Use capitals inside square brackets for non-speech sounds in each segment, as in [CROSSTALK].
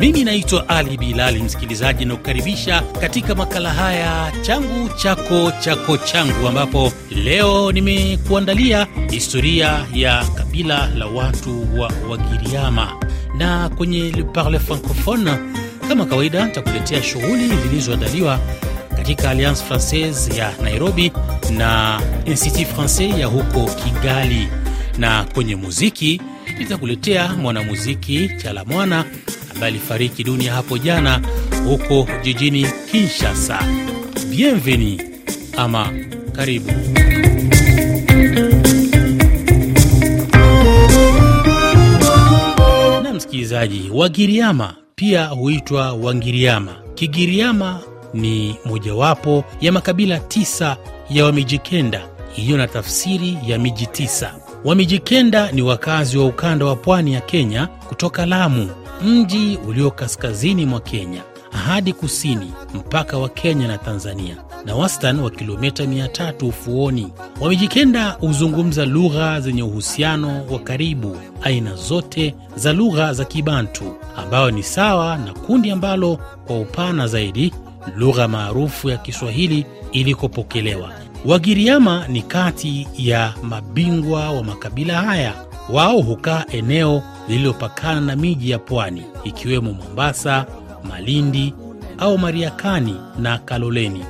Mimi naitwa Ali Bilali, msikilizaji na kukaribisha katika makala haya changu chako chako changu, ambapo leo nimekuandalia historia ya kabila la watu wa Wagiriama, na kwenye Le Parle Francophone kama kawaida nitakuletea shughuli zilizoandaliwa katika Alliance Francaise ya Nairobi na Institut Francais ya huko Kigali, na kwenye muziki nitakuletea mwanamuziki Chala Mwana ambaye alifariki dunia hapo jana huko jijini Kinshasa. Bienveni ama karibu. Na msikilizaji, Wagiriama pia huitwa Wangiriama. Kigiriama ni mojawapo ya makabila tisa ya Wamijikenda iliyo na tafsiri ya miji tisa. Wamijikenda ni wakazi wa ukanda wa pwani ya Kenya kutoka Lamu, mji ulio kaskazini mwa Kenya hadi kusini mpaka wa Kenya na Tanzania na wastani wa kilomita 300 ufuoni. Wamijikenda huzungumza lugha zenye uhusiano wa karibu aina zote za lugha za Kibantu, ambayo ni sawa na kundi ambalo kwa upana zaidi lugha maarufu ya Kiswahili ilikopokelewa. Wagiriama ni kati ya mabingwa wa makabila haya. Wao hukaa eneo lililopakana na miji ya pwani ikiwemo Mombasa, Malindi au Mariakani na Kaloleni.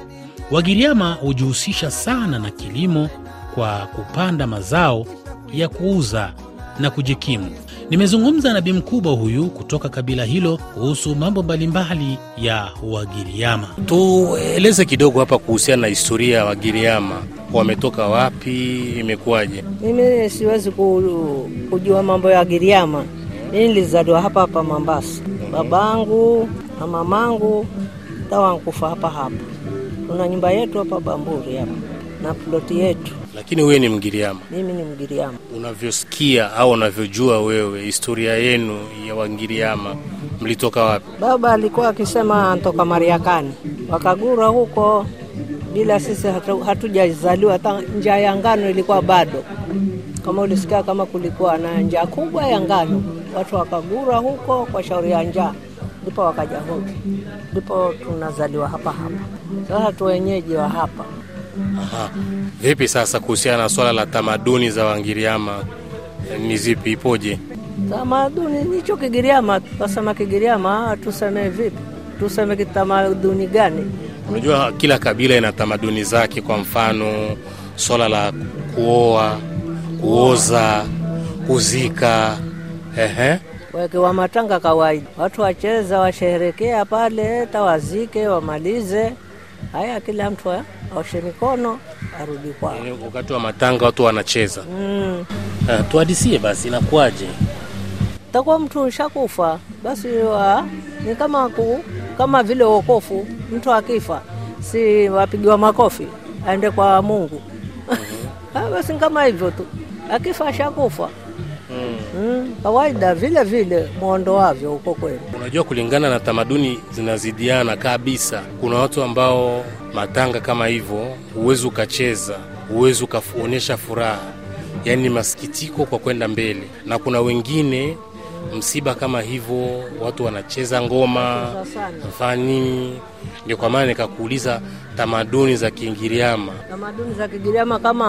Wagiriama hujihusisha sana na kilimo kwa kupanda mazao ya kuuza na kujikimu. Nimezungumza na bi mkubwa huyu kutoka kabila hilo kuhusu mambo mbalimbali ya Wagiriama. Tueleze kidogo hapa kuhusiana na historia ya Wagiriama, wametoka wapi, imekuwaje? Mimi siwezi kujua mambo ya Wagiriama. Mimi nilizaliwa hapa hapa Mombasa. Babangu na mamangu tawankufa hapa hapa. Tuna nyumba yetu hapa Bamburi hapa na ploti yetu. Lakini wewe ni Mgiriama. Mimi ni Mgiriama. Unavyosikia au unavyojua wewe historia yenu ya Wangiriama, mlitoka wapi? Baba alikuwa akisema antoka Mariakani, wakagura huko bila sisi hatu- hatujazaliwa. Hata njaa ya ngano ilikuwa bado, kama ulisikia kama kulikuwa na njaa kubwa ya ngano, watu wakagura huko kwa shauri ya njaa, ndipo wakaja huku, ndipo tunazaliwa hapa hapa. Sasa tu wenyeji wa hapa. Aha. Vipi sasa kuhusiana na swala la tamaduni za Wangiriama ni zipi, ipoje? Tamaduni nicho Kigiriama, tukasema Kigiriama, tuseme vipi? Tuseme kitamaduni gani? Unajua kila kabila ina tamaduni zake, kwa mfano swala la kuoa, kuoza, kuzika. Ehe. Wakiwa matanga kawaida, watu wacheza, washeherekea pale, tawazike, wamalize. Haya, kila mtu a- aoshe mikono arudi kwao. Yaani Wakati wa matanga watu wanacheza. Mm. Eh, Tuhadisie basi, inakuwaje? Takuwa mtu nshakufa basi, wa, ni kama ku, kama vile wokofu. Mtu akifa si wapigiwa makofi aende kwa Mungu. [LAUGHS] Ah, basi kama hivyo tu, akifa ashakufa. Mm, kawaida vile vile mwondoavyo huko kwenu. Unajua, kulingana na tamaduni zinazidiana kabisa. Kuna watu ambao matanga kama hivyo huwezi ukacheza, huwezi ukaonyesha furaha, yaani ni masikitiko kwa kwenda mbele, na kuna wengine msiba kama hivyo watu wanacheza ngoma Sana. Ndio kwa maana nikakuuliza tamaduni za Kigiriama. tamaduni za Kigiriama kama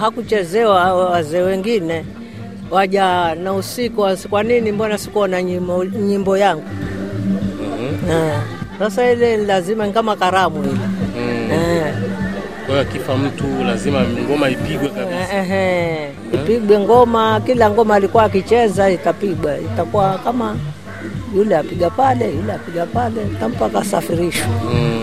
hakuchezewa wazee wengine waja na usiku, kwa nini mbona sikuona nyimbo, nyimbo yangu? Eh, Sasa ile lazima ni kama karamu ile Kwa hiyo akifa mtu lazima ngoma ipigwe kabisa. eh, eh, ipigwe ngoma, kila ngoma alikuwa akicheza itapigwa, itakuwa kama yule apiga pale, yule apiga pale, tampaka asafirishwe mm.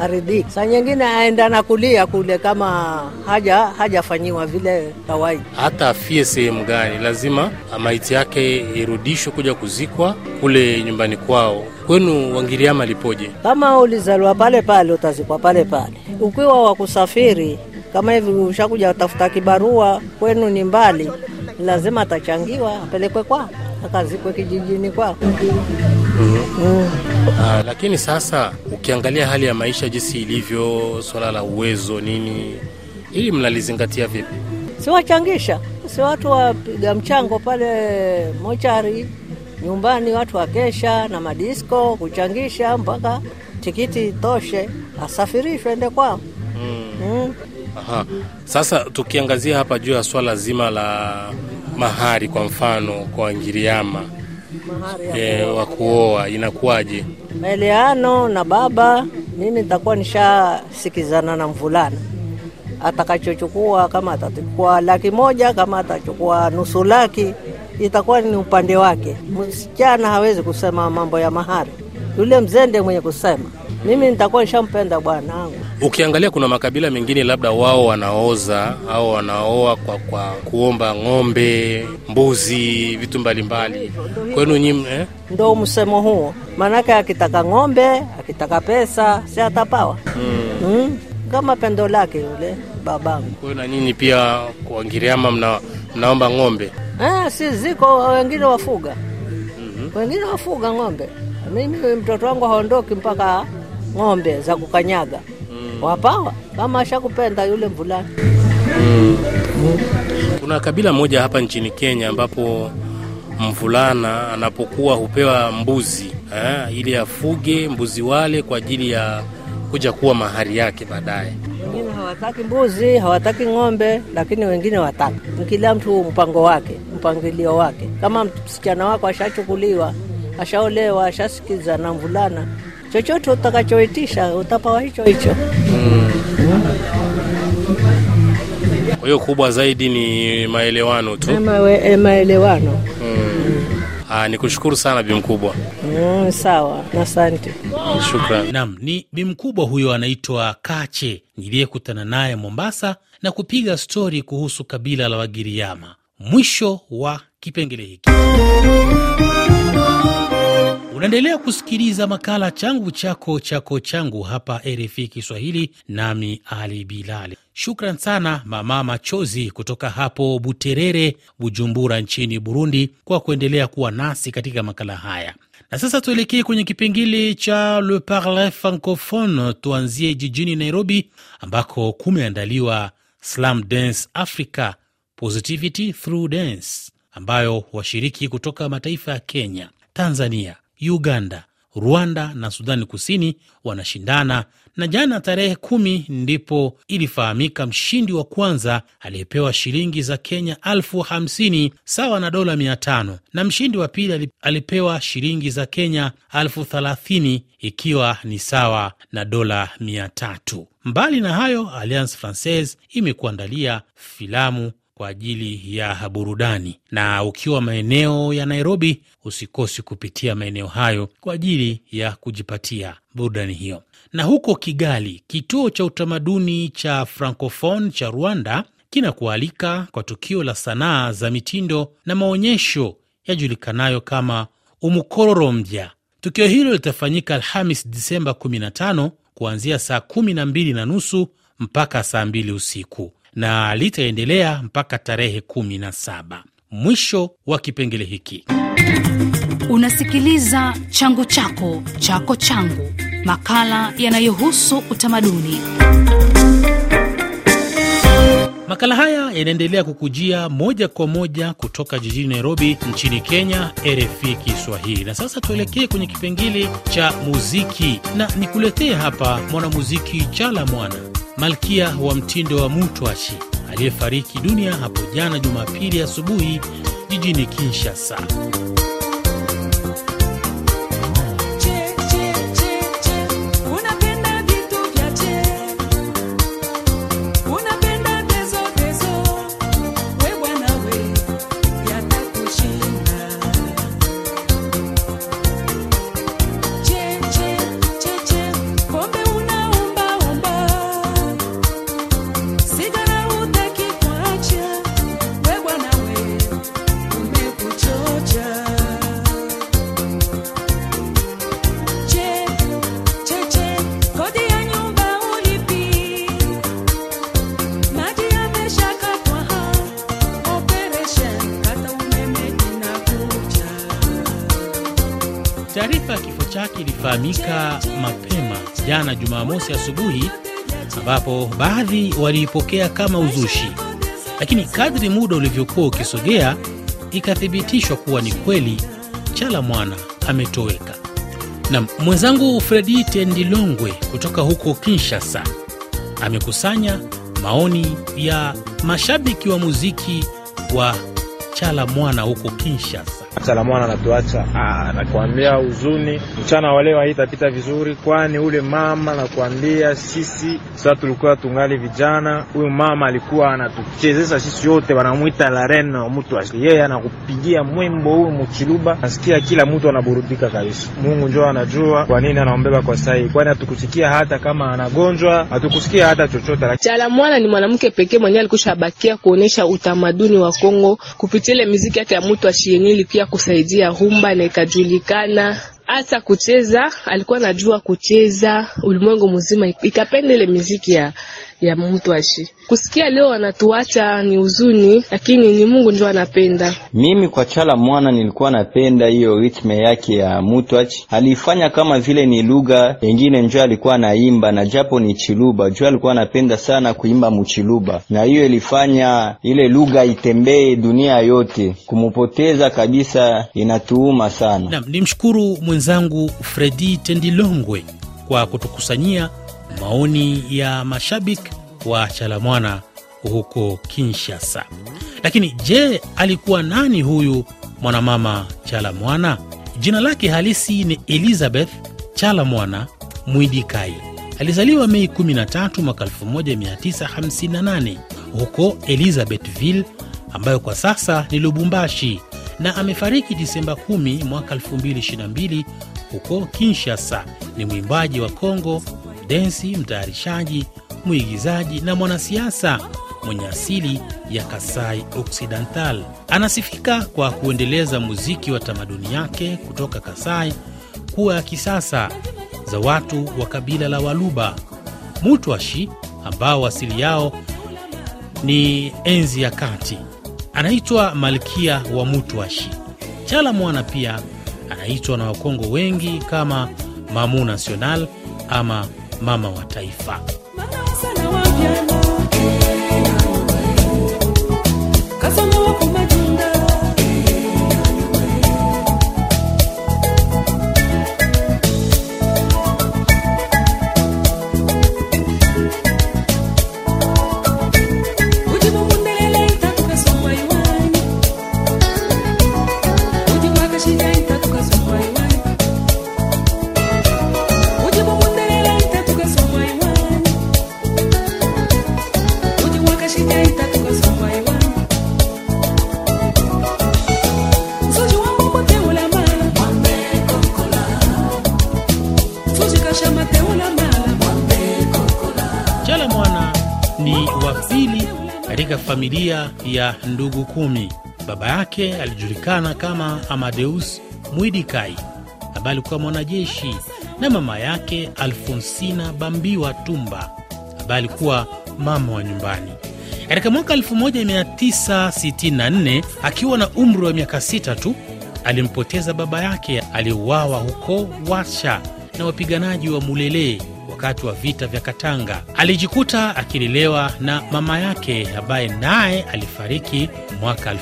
aridhiki. Saa nyingine aenda na kulia kule kama haja hajafanyiwa vile kawaida. hata afie sehemu gani, lazima maiti yake irudishwe kuja kuzikwa kule nyumbani kwao. Kwenu Wangiriama lipoje? Kama ulizaliwa pale pale, utazikwa pale pale. Ukiwa wa kusafiri kama hivi, ushakuja tafuta kibarua, kwenu ni mbali, lazima atachangiwa apelekwe kwao, akazikwe kijijini kwao. Mm. Ah, lakini sasa ukiangalia hali ya maisha jinsi ilivyo, swala la uwezo nini, ili mnalizingatia vipi? siwachangisha si watu wapiga mchango pale mochari nyumbani watu wakesha na madisko kuchangisha mpaka tikiti toshe asafirishwe ende kwao. Mm. Aha. Sasa tukiangazia hapa juu ya swala zima la mahari, kwa mfano kwa ngiriama e, wa kuoa inakuwaje? maeleano na baba, mimi nitakuwa nishasikizana na mvulana atakachochukua, kama atachukua laki moja, kama atachukua nusu laki, itakuwa ni upande wake. Msichana hawezi kusema mambo ya mahari, yule mzende mwenye kusema. Mimi nitakuwa nishampenda bwanangu. Ukiangalia kuna makabila mengine labda wao wanaoza au wanaoa kwa, kwa kuomba ng'ombe, mbuzi, vitu mbalimbali. Kwenu nyinyi eh? Ndo msemo huo, maanake akitaka ng'ombe, akitaka pesa, si atapawa mm. kama pendo lake yule babangu. Kwa na nyinyi pia kwa Ngiriama mna, mnaomba ng'ombe Eh, si ziko wengine wafuga wengine wafuga ng'ombe. Mimi mtoto wangu haondoki mpaka ng'ombe za kukanyaga wapawa, kama ashakupenda yule mvulana. Kuna kabila moja hapa nchini Kenya ambapo mvulana anapokuwa hupewa mbuzi eh, ili afuge mbuzi wale kwa ajili ya kuja kuwa mahari yake baadaye. Wengine hawataki mbuzi, hawataki ng'ombe, lakini wengine wataka. Kila mtu mpango wake, mpangilio wake. Kama msichana wako ashachukuliwa, ashaolewa, ashasikiza na mvulana, chochote utakachoitisha utapawa hicho hicho. Kwa hiyo kubwa zaidi ni maelewano tu. Eh, maelewano. Ah, ni kushukuru sana bi mkubwa, Mm, sawa, asante. Shukrani. Naam, ni bi mkubwa huyo anaitwa Kache, niliyekutana naye Mombasa na kupiga stori kuhusu kabila la Wagiriama. Mwisho wa kipengele hiki. Unaendelea kusikiliza makala changu chako chako changu hapa RFI Kiswahili, nami Ali Bilali. Shukran sana Mama Machozi kutoka hapo Buterere, Bujumbura nchini Burundi, kwa kuendelea kuwa nasi katika makala haya. Na sasa tuelekee kwenye kipengele cha Le Parle Francophone. Tuanzie jijini Nairobi ambako kumeandaliwa Slam Dance Africa Positivity Through Dance, ambayo washiriki kutoka mataifa ya Kenya, Tanzania, Uganda, Rwanda na Sudani Kusini wanashindana, na jana tarehe kumi ndipo ilifahamika mshindi wa kwanza aliyepewa shilingi za Kenya elfu hamsini sawa na dola mia tano na mshindi wa pili alipewa shilingi za Kenya elfu thelathini ikiwa ni sawa na dola mia tatu. Mbali na hayo, Alliance Francaise imekuandalia filamu kwa ajili ya burudani, na ukiwa maeneo ya Nairobi usikosi kupitia maeneo hayo kwa ajili ya kujipatia burudani hiyo. Na huko Kigali, kituo cha utamaduni cha Francophone cha Rwanda kinakualika kwa tukio la sanaa za mitindo na maonyesho yajulikanayo kama Umukororo mpya. Tukio hilo litafanyika Alhamis Disemba 15 kuanzia saa 12 na nusu mpaka saa 2 usiku na litaendelea mpaka tarehe 17. Mwisho wa kipengele hiki. Unasikiliza changu chako chako changu, makala yanayohusu utamaduni. Makala haya yanaendelea kukujia moja kwa moja kutoka jijini Nairobi nchini Kenya, RFI Kiswahili. Na sasa tuelekee kwenye kipengele cha muziki, na nikuletee hapa mwanamuziki Chala Mwana, malkia wa mtindo wa Mutwashi aliyefariki dunia hapo jana Jumapili asubuhi jijini Kinshasa. Jana Jumamosi asubuhi, ambapo baadhi waliipokea kama uzushi, lakini kadri muda ulivyokuwa ukisogea ikathibitishwa kuwa ni kweli. Chala Mwana ametoweka. Na mwenzangu Fredi Tendilongwe kutoka huko Kinshasa amekusanya maoni ya mashabiki wa muziki wa Chala Mwana huko Kinshasa. Chala Mwana anatuacha, ah, nakwambia huzuni. Mchana wa leo haitapita vizuri, kwani ule mama nakwambia, sisi sasa tulikuwa tungali vijana, huyu mama alikuwa anatuchezesha sisi yote, wanamwita la reine wa mtu wa yeye, anakupigia mwimbo huyu mchiluba, nasikia kila mtu anaburudika kabisa. Mungu njoo anajua kwa nini anaombeba kwa sahi, kwani hatukusikia hata kama anagonjwa, hatukusikia hata chochote. Chalamwana ni mwanamke pekee mwenye alikushabakia kuonesha utamaduni wa Kongo kupitia ile muziki yake ya mtu ashienili, pia kusaidia rumba na ikajulikana hata kucheza. Alikuwa anajua kucheza, ulimwengu mzima ikapenda ile muziki ya ya mtu ashi. Kusikia leo wanatuacha ni huzuni, lakini ni Mungu ndio anapenda. Mimi kwa Chala Mwana nilikuwa napenda hiyo ritme yake ya mutwachi, alifanya kama vile ni lugha yengine, njo alikuwa anaimba na japo ni chiluba, juu alikuwa anapenda sana kuimba muchiluba, na hiyo ilifanya ile lugha itembee dunia yote. Kumupoteza kabisa inatuuma sana. Nam nimshukuru mwenzangu Fredi Tendilongwe kwa kutukusanyia maoni ya mashabiki wa Chalamwana huko Kinshasa. Lakini je, alikuwa nani huyu mwanamama Chalamwana? Jina lake halisi ni Elizabeth Chalamwana Mwidikai. Alizaliwa Mei 13 mwaka 1958 huko Elizabethville, ambayo kwa sasa ni Lubumbashi, na amefariki Disemba 10 mwaka 2022 huko Kinshasa. Ni mwimbaji wa Kongo densi, mtayarishaji, mwigizaji na mwanasiasa mwenye asili ya Kasai Occidental. Anasifika kwa kuendeleza muziki wa tamaduni yake kutoka Kasai kuwa ya kisasa za watu wa kabila la Waluba Mutwashi ambao asili yao ni enzi ya kati. Anaitwa Malkia wa Mutwashi. Chala Mwana pia anaitwa na Wakongo wengi kama Mamu National ama mama wa taifa. Chala Mwana ni wa pili katika familia ya ndugu kumi. Baba yake alijulikana kama Amadeus Mwidikai ambaye alikuwa mwanajeshi na mama yake Alfonsina Bambiwa Tumba ambaye alikuwa mama wa nyumbani. Katika mwaka 1964 akiwa na umri wa miaka sita tu alimpoteza baba yake aliyeuawa huko Washa na wapiganaji wa Mulele wakati wa vita vya Katanga. Alijikuta akilelewa na mama yake ambaye naye alifariki mwaka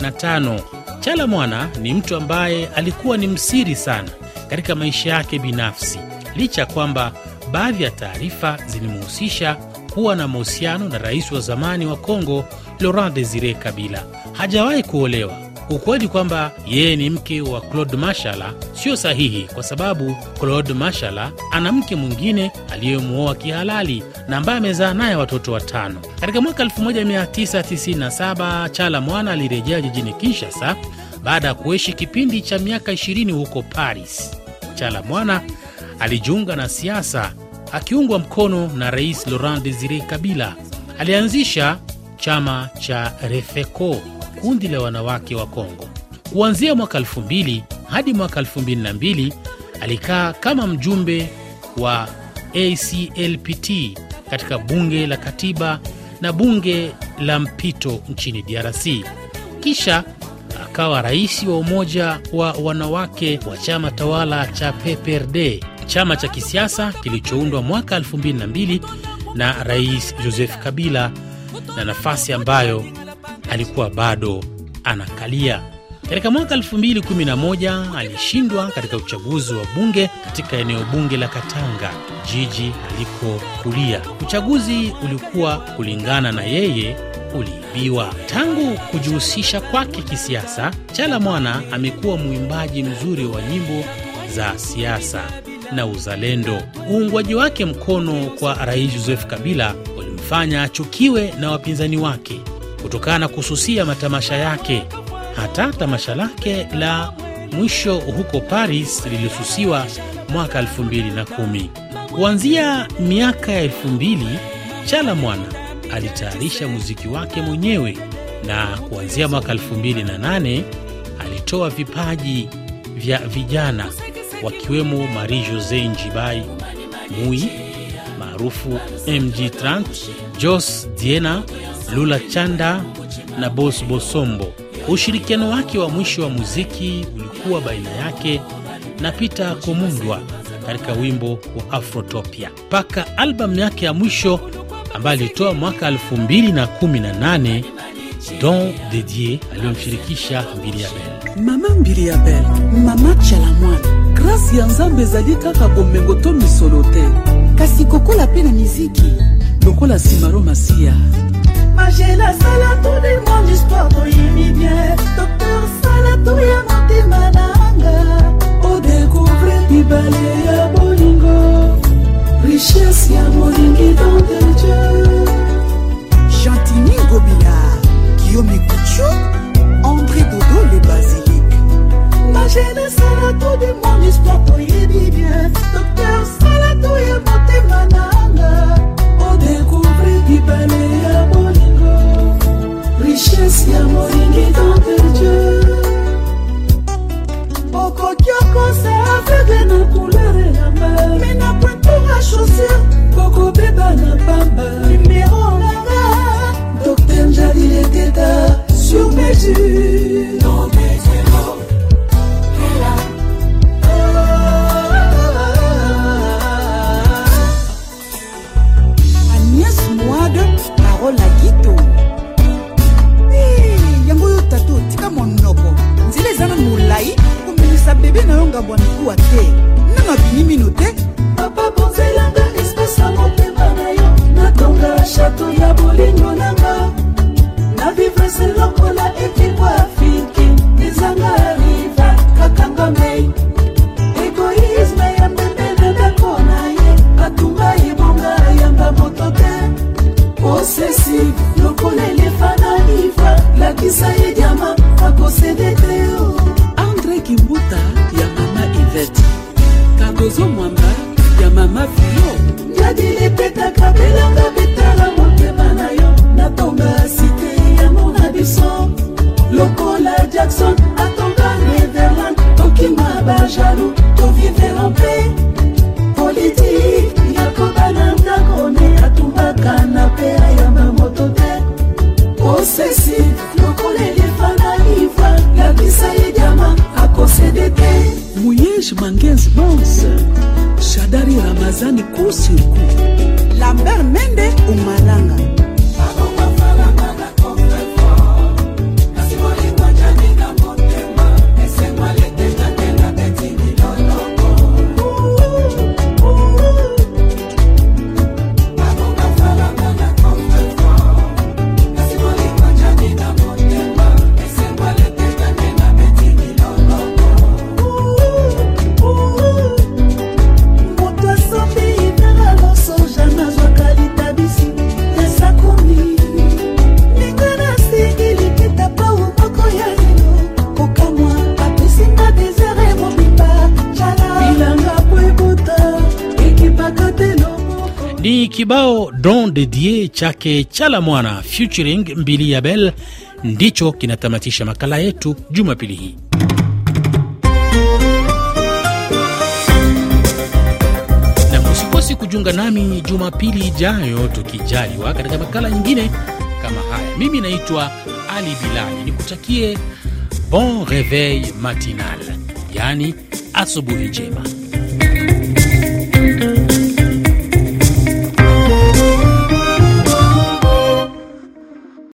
2005. Chala Mwana ni mtu ambaye alikuwa ni msiri sana katika maisha yake binafsi, licha ya kwamba baadhi ya taarifa zilimhusisha kuwa na mahusiano na rais wa zamani wa Kongo Laurent Desire Kabila. Hajawahi kuolewa. Ukweli kwamba yeye ni mke wa Claude Mashala sio sahihi, kwa sababu Claude Mashala ana mke mwingine aliyemwoa kihalali na ambaye amezaa naye watoto watano. Katika mwaka 1997 Chala Mwana alirejea jijini Kinshasa baada ya kuishi kipindi cha miaka 20 huko Paris. Chala Mwana alijiunga na siasa akiungwa mkono na Rais Laurent Desire Kabila. Alianzisha chama cha Refeco, kundi la wanawake wa Kongo. Kuanzia mwaka 2000 hadi mwaka 2002 alikaa kama mjumbe wa ACLPT katika bunge la katiba na bunge la mpito nchini DRC. Kisha akawa rais wa umoja wa wanawake wa chama tawala cha PPRD, chama cha kisiasa kilichoundwa mwaka 2002 na Rais Joseph Kabila, na nafasi ambayo alikuwa bado anakalia. Katika mwaka 2011 alishindwa katika uchaguzi wa bunge katika eneo bunge la Katanga, jiji alikokulia. Uchaguzi ulikuwa kulingana na yeye uliibiwa. Tangu kujihusisha kwake kisiasa, Chala Mwana amekuwa mwimbaji mzuri wa nyimbo za siasa na uzalendo. Uungwaji wake mkono kwa Rais Joseph Kabila ulimfanya achukiwe na wapinzani wake kutokana na kususia matamasha yake. Hata tamasha lake la mwisho huko Paris lilisusiwa mwaka 2010. Kuanzia miaka ya 2000 Chala Mwana alitayarisha muziki wake mwenyewe na kuanzia mwaka 2008 alitoa vipaji vya vijana wakiwemo Marie Jose Njibai Mui maarufu MG30, Jos Diena, Lula Chanda na Bos Bosombo. Ushirikiano wake wa mwisho wa muziki ulikuwa baina yake na Peter Komundwa katika wimbo wa Afrotopia mpaka albamu yake ya mwisho ambayo alitoa mwaka 2018 Don Dedie aliyomshirikisha Mbili ya Bel. mama mbili ya Bel, mama tyala mwana grâce ya nzambe ezali kaka bomengo to misolo te kasi kokola mpe na miziki lokola simaro masiya voyage nasala to demande histoire toyebi bien. Dokter sala to ya motema na anga odekouvre mibale ya bolingo. Richesse ya molingi don de dieu. Gentini ngobila kiomi kucho andré dodo le basilique maje nasala to demande histoire toyebi bien. Bebe na yo ngambo ya mikuwa te. Nanga bini mino te. Papa bonzelanga espese ya motema na yo. Natonga chateau ya bolingo nanga na vivre se lokola ekingwa afiki ezanga riva kakanga mei egoisme ya mbembe na ndako na ye. Atunga ebonga yamba moto te. Posesi lokola elefa na iva lakisa ye diama akosede te. O andré kimbuta kadozo mwamba ya mama filo. Yadilipetaka belanga betala motema na yo. Natonga site yango na biso lokola jackson atonga netherland tokima bajalu tovivela mpe muyej mangenzi bons shadari ramazani kusirku lambert mende umalanga Ni kibao Don de Die chake Chala Mwana featuring Mbili ya Bel ndicho kinatamatisha makala yetu Jumapili hii. Na msikosi kujiunga nami Jumapili ijayo tukijaliwa, katika makala nyingine kama haya. Mimi naitwa Ali Bilali, nikutakie bon reveil matinal, yaani asubuhi njema.